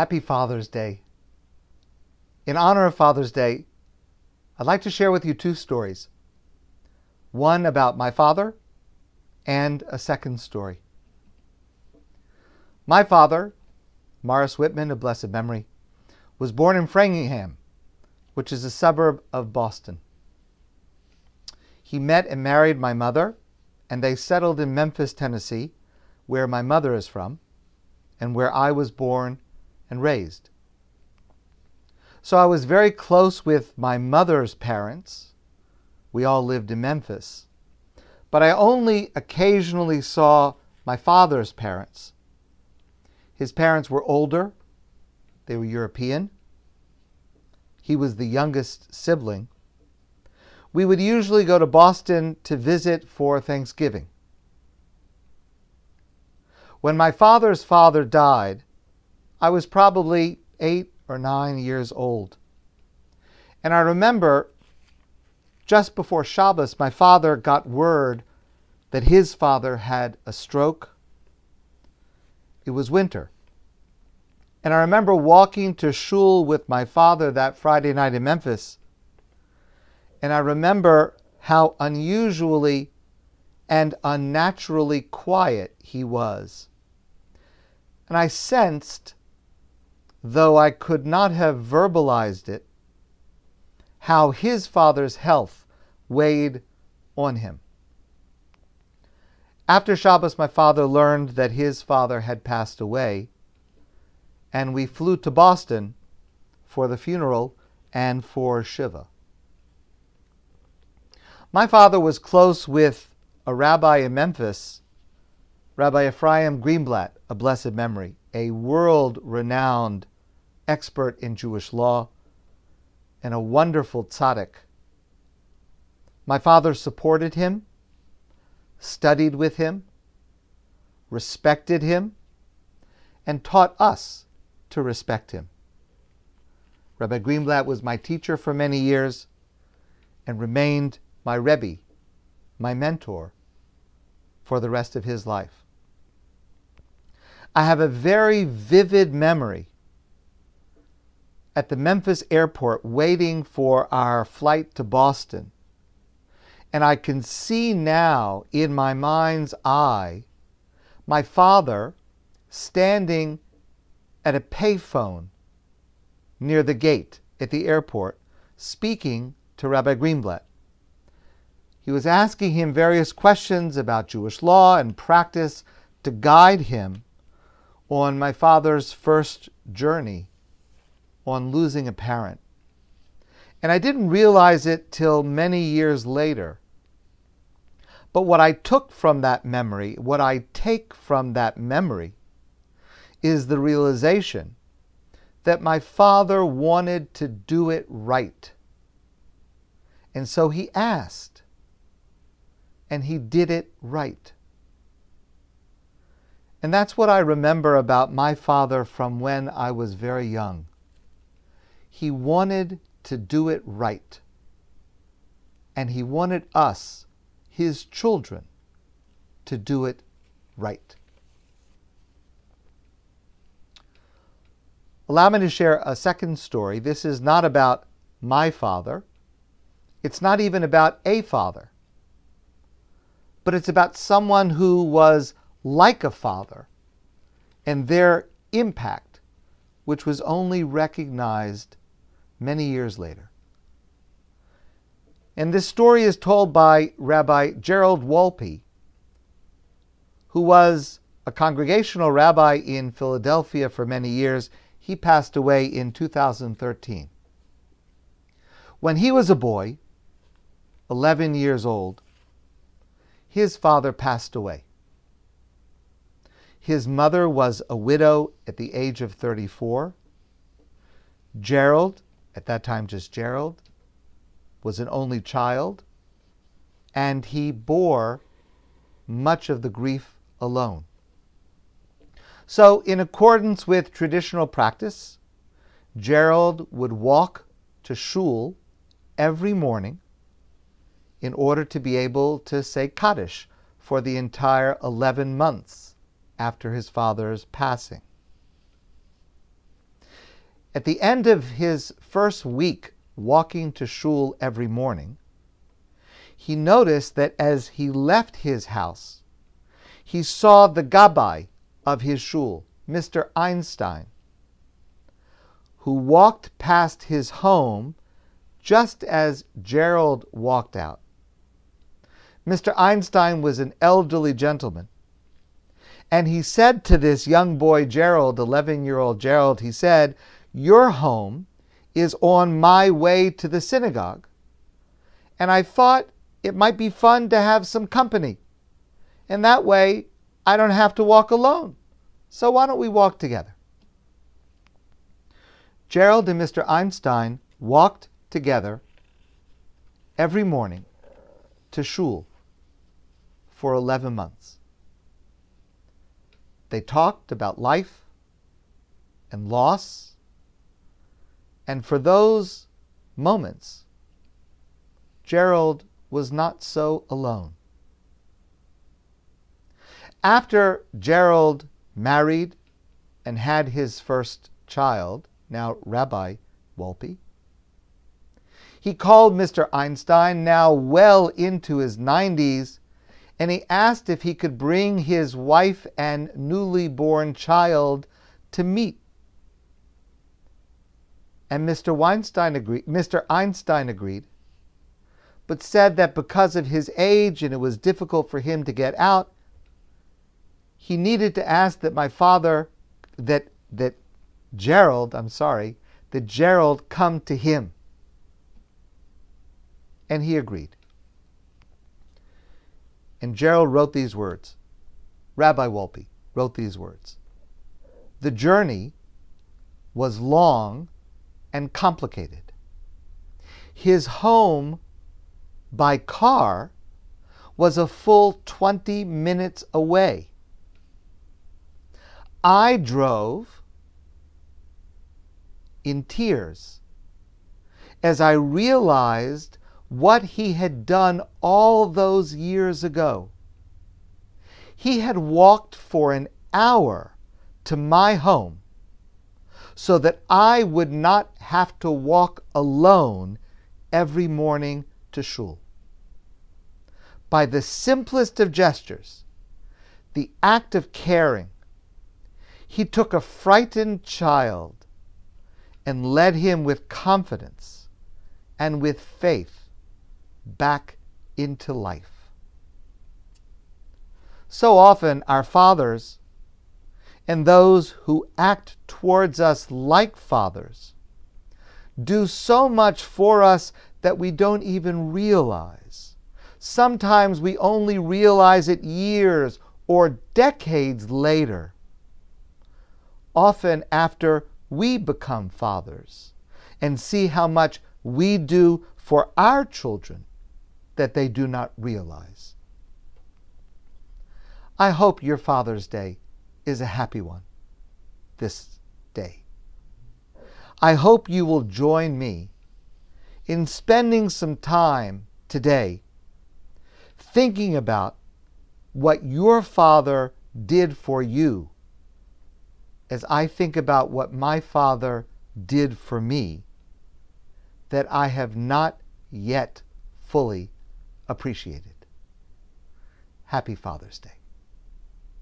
Happy Father's Day. In honor of Father's Day, I'd like to share with you two stories one about my father and a second story. My father, Morris Whitman of blessed memory, was born in Framingham, which is a suburb of Boston. He met and married my mother, and they settled in Memphis, Tennessee, where my mother is from, and where I was born and raised. So I was very close with my mother's parents. We all lived in Memphis. But I only occasionally saw my father's parents. His parents were older, they were European. He was the youngest sibling. We would usually go to Boston to visit for Thanksgiving. When my father's father died, I was probably eight or nine years old. And I remember just before Shabbos, my father got word that his father had a stroke. It was winter. And I remember walking to shul with my father that Friday night in Memphis. And I remember how unusually and unnaturally quiet he was. And I sensed though I could not have verbalized it, how his father's health weighed on him. After Shabbos, my father learned that his father had passed away, and we flew to Boston for the funeral and for Shiva. My father was close with a rabbi in Memphis, Rabbi Ephraim Greenblatt, a blessed memory, a world renowned expert in Jewish law, and a wonderful tzaddik. My father supported him, studied with him, respected him, and taught us to respect him. Rabbi Greenblatt was my teacher for many years and remained my Rebbe, my mentor, for the rest of his life. I have a very vivid memory at the Memphis airport waiting for our flight to Boston. And I can see now in my mind's eye my father standing at a payphone near the gate at the airport speaking to Rabbi Greenblatt. He was asking him various questions about Jewish law and practice to guide him on my father's first journey on losing a parent. And I didn't realize it till many years later. But what I took from that memory, what I take from that memory, is the realization that my father wanted to do it right. And so he asked, and he did it right. And that's what I remember about my father from when I was very young. He wanted to do it right. And he wanted us, his children, to do it right. Allow me to share a second story. This is not about my father. It's not even about a father. But it's about someone who was like a father and their impact, which was only recognized many years later. And this story is told by Rabbi Gerald Wolpe, who was a congregational rabbi in Philadelphia for many years. He passed away in 2013. When he was a boy, 11 years old, his father passed away. His mother was a widow at the age of 34. Gerald at that time just Gerald, was an only child, and he bore much of the grief alone. So, in accordance with traditional practice, Gerald would walk to shul every morning in order to be able to say Kaddish for the entire 11 months after his father's passing. At the end of his first week walking to shul every morning, he noticed that as he left his house, he saw the gabbai of his shul, Mr. Einstein, who walked past his home just as Gerald walked out. Mr. Einstein was an elderly gentleman. And he said to this young boy, Gerald, 11 year old Gerald, he said, Your home is on my way to the synagogue. And I thought it might be fun to have some company. And that way, I don't have to walk alone. So why don't we walk together? Gerald and Mr. Einstein walked together every morning to shul for 11 months. They talked about life and loss, and for those moments, Gerald was not so alone. After Gerald married and had his first child, now Rabbi Wolpe, he called Mr. Einstein, now well into his 90s, and he asked if he could bring his wife and newly born child to meet. And Mr. Weinstein agreed, Mr. Einstein agreed, but said that because of his age and it was difficult for him to get out, he needed to ask that my father, that that Gerald, I'm sorry, that Gerald come to him and he agreed. And Gerald wrote these words. Rabbi Wolpe wrote these words. The journey was long and complicated. His home by car was a full 20 minutes away. I drove in tears as I realized what he had done all those years ago. He had walked for an hour to my home so that I would not have to walk alone every morning to shul. By the simplest of gestures, the act of caring, he took a frightened child and led him with confidence and with faith back into life. So often, our fathers and those who act towards us like fathers do so much for us that we don't even realize. Sometimes we only realize it years or decades later, often after we become fathers and see how much we do for our children that they do not realize. I hope your Father's Day is a happy one this day. I hope you will join me in spending some time today thinking about what your Father did for you as I think about what my Father did for me that I have not yet fully appreciated. Happy Father's Day.